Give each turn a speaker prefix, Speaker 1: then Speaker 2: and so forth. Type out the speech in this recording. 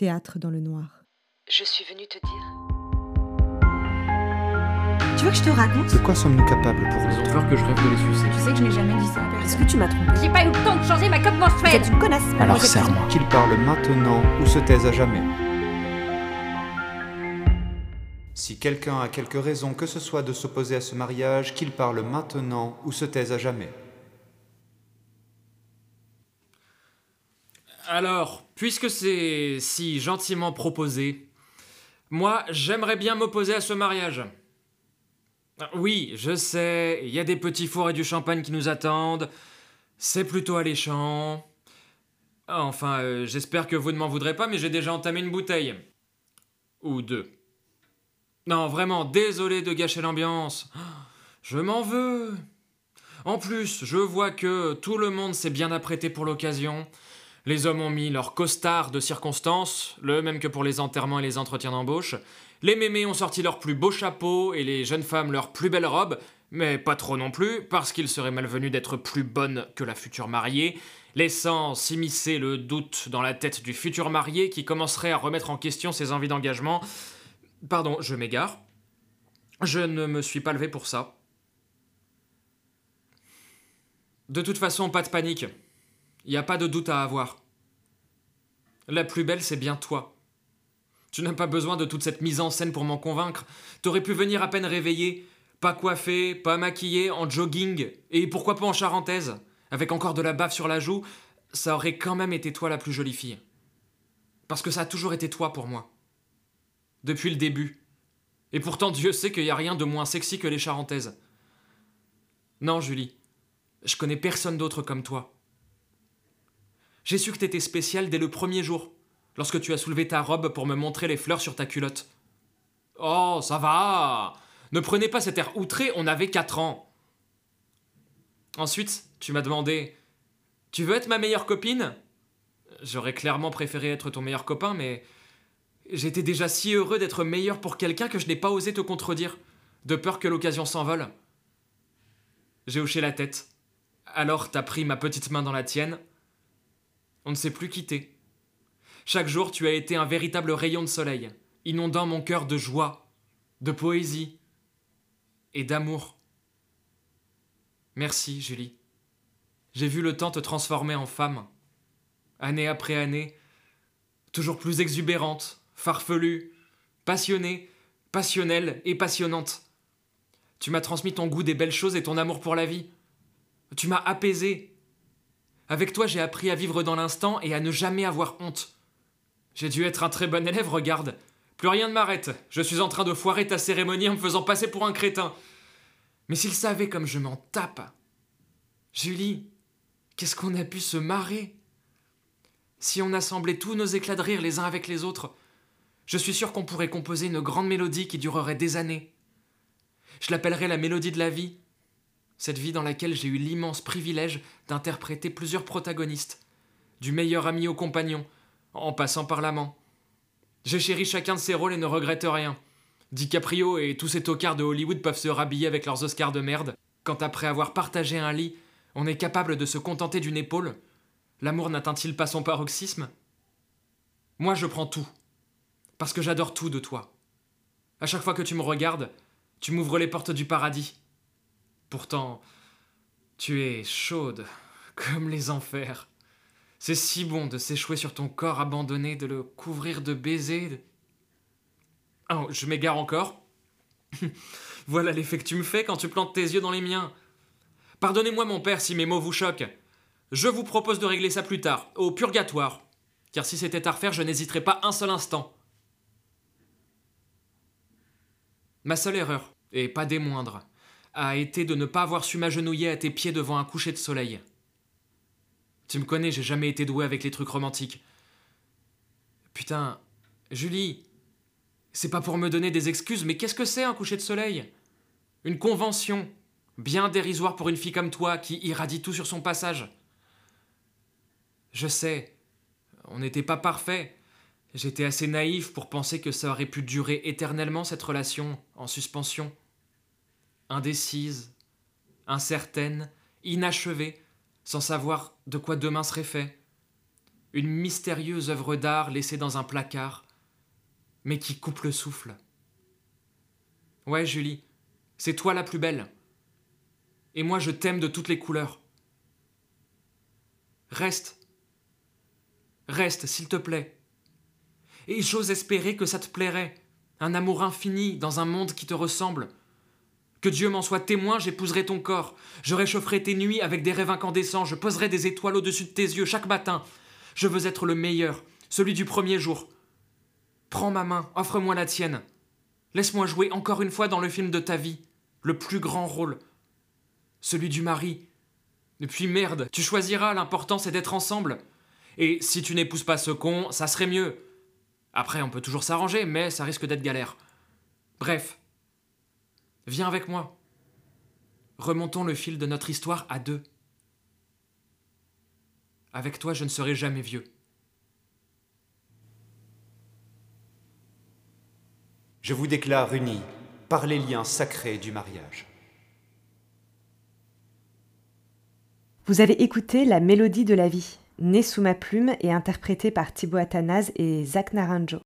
Speaker 1: Théâtre dans le noir.
Speaker 2: Je suis venue te dire.
Speaker 3: Tu veux que je te raconte?
Speaker 4: De quoi sommes-nous capables pour
Speaker 5: ont peur que je rêve de les sucer.
Speaker 3: Tu sais que je n'ai jamais dit ça à
Speaker 6: Est-ce que tu m'as trompé
Speaker 3: J'ai pas eu le temps de changer ma coque menstruelle
Speaker 6: Vous êtes une connasse
Speaker 5: Alors serre-moi.
Speaker 4: Qu'ils parlent maintenant ou se taisent à jamais. Si quelqu'un a quelque raison que ce soit de s'opposer à ce mariage, qu'il parle maintenant ou se taise à jamais.
Speaker 7: Alors, puisque c'est si gentiment proposé, moi, j'aimerais bien m'opposer à ce mariage. Ah, Oui, je sais, il y a des petits fours et du champagne qui nous attendent. C'est plutôt alléchant. Ah, Enfin, euh, j'espère que vous ne m'en voudrez pas, mais j'ai déjà entamé une bouteille. Ou deux. Non, vraiment, désolé de gâcher l'ambiance. Je m'en veux. En plus, je vois que tout le monde s'est bien apprêté pour l'occasion. Les hommes ont mis leur costard de circonstance, le même que pour les enterrements et les entretiens d'embauche. Les mémés ont sorti leurs plus beaux chapeaux et les jeunes femmes leurs plus belles robes, mais pas trop non plus, parce qu'il serait malvenu d'être plus bonne que la future mariée, laissant s'immiscer le doute dans la tête du futur marié qui commencerait à remettre en question ses envies d'engagement. Pardon, je m'égare. Je ne me suis pas levé pour ça. De toute façon, pas de panique. Il n'y a pas de doute à avoir. La plus belle, c'est bien toi. Tu n'as pas besoin de toute cette mise en scène pour m'en convaincre. T'aurais pu venir à peine réveillé, pas coiffé, pas maquillé, en jogging, et pourquoi pas en charentaise, avec encore de la bave sur la joue, ça aurait quand même été toi la plus jolie fille. Parce que ça a toujours été toi pour moi. Depuis le début. Et pourtant, Dieu sait qu'il n'y a rien de moins sexy que les charentaises. Non, Julie. Je connais personne d'autre comme toi. J'ai su que t'étais spéciale dès le premier jour, lorsque tu as soulevé ta robe pour me montrer les fleurs sur ta culotte. Oh, ça va Ne prenez pas cet air outré, on avait 4 ans. Ensuite, tu m'as demandé Tu veux être ma meilleure copine? J'aurais clairement préféré être ton meilleur copain, mais j'étais déjà si heureux d'être meilleur pour quelqu'un que je n'ai pas osé te contredire, de peur que l'occasion s'envole. J'ai hoché la tête. Alors t'as pris ma petite main dans la tienne. On ne s'est plus quitté. Chaque jour, tu as été un véritable rayon de soleil, inondant mon cœur de joie, de poésie et d'amour. Merci, Julie. J'ai vu le temps te transformer en femme, année après année, toujours plus exubérante, farfelue, passionnée, passionnelle et passionnante. Tu m'as transmis ton goût des belles choses et ton amour pour la vie. Tu m'as apaisé. Avec toi, j'ai appris à vivre dans l'instant et à ne jamais avoir honte. J'ai dû être un très bon élève, regarde. Plus rien ne m'arrête. Je suis en train de foirer ta cérémonie en me faisant passer pour un crétin. Mais s'il savait comme je m'en tape. Julie, qu'est-ce qu'on a pu se marrer? Si on assemblait tous nos éclats de rire les uns avec les autres, je suis sûr qu'on pourrait composer une grande mélodie qui durerait des années. Je l'appellerais la mélodie de la vie, cette vie dans laquelle j'ai eu l'immense privilège d'interpréter plusieurs protagonistes, du meilleur ami au compagnon, en passant par l'amant. J'ai chéri chacun de ces rôles et ne regrette rien. DiCaprio et tous ces tocards de Hollywood peuvent se rhabiller avec leurs Oscars de merde, quand après avoir partagé un lit, on est capable de se contenter d'une épaule. L'amour n'atteint-il pas son paroxysme? Moi, je prends tout, parce que j'adore tout de toi. À chaque fois que tu me regardes, tu m'ouvres les portes du paradis. Pourtant, tu es chaude, comme les enfers. C'est si bon de s'échouer sur ton corps abandonné, de le couvrir de baisers. de- Oh, je m'égare encore. voilà l'effet que tu me fais quand tu plantes tes yeux dans les miens. Pardonnez-moi, mon père, si mes mots vous choquent. Je vous propose de régler ça plus tard, au purgatoire. Car si c'était à refaire, je n'hésiterais pas un seul instant. Ma seule erreur, et pas des moindres, a été de ne pas avoir su m'agenouiller à tes pieds devant un coucher de soleil. Tu me connais, j'ai jamais été doué avec les trucs romantiques. Putain, Julie, c'est pas pour me donner des excuses, mais qu'est-ce que c'est un coucher de soleil? Une convention, bien dérisoire pour une fille comme toi qui irradie tout sur son passage. Je sais, on n'était pas parfait. J'étais assez naïf pour penser que ça aurait pu durer éternellement cette relation en suspension. Indécise, incertaine, inachevée, sans savoir de quoi demain serait fait. une mystérieuse œuvre d'art laissée dans un placard, mais qui coupe le souffle. Ouais, Julie, c'est toi la plus belle. Et moi, je t'aime de toutes les couleurs. Reste. Reste, s'il te plaît. Et j'ose espérer que ça te plairait. Un amour infini dans un monde qui te ressemble. Que Dieu m'en soit témoin, j'épouserai ton corps. Je réchaufferai tes nuits avec des rêves incandescents. Je poserai des étoiles au-dessus de tes yeux chaque matin. Je veux être le meilleur, celui du premier jour. Prends ma main, offre-moi la tienne. Laisse-moi jouer encore une fois dans le film de ta vie, le plus grand rôle, celui du mari. Et puis merde, tu choisiras, l'important c'est d'être ensemble. Et si tu n'épouses pas ce con, ça serait mieux. Après, on peut toujours s'arranger, mais ça risque d'être galère. Bref, viens avec moi. Remontons le fil de notre histoire à deux. Avec toi, je ne serai jamais vieux.
Speaker 4: Je vous déclare unis par les liens sacrés du mariage.
Speaker 1: Vous avez écouté La Mélodie de la vie, née sous ma plume et interprétée par Thibaut Athanase et Zach Naranjo.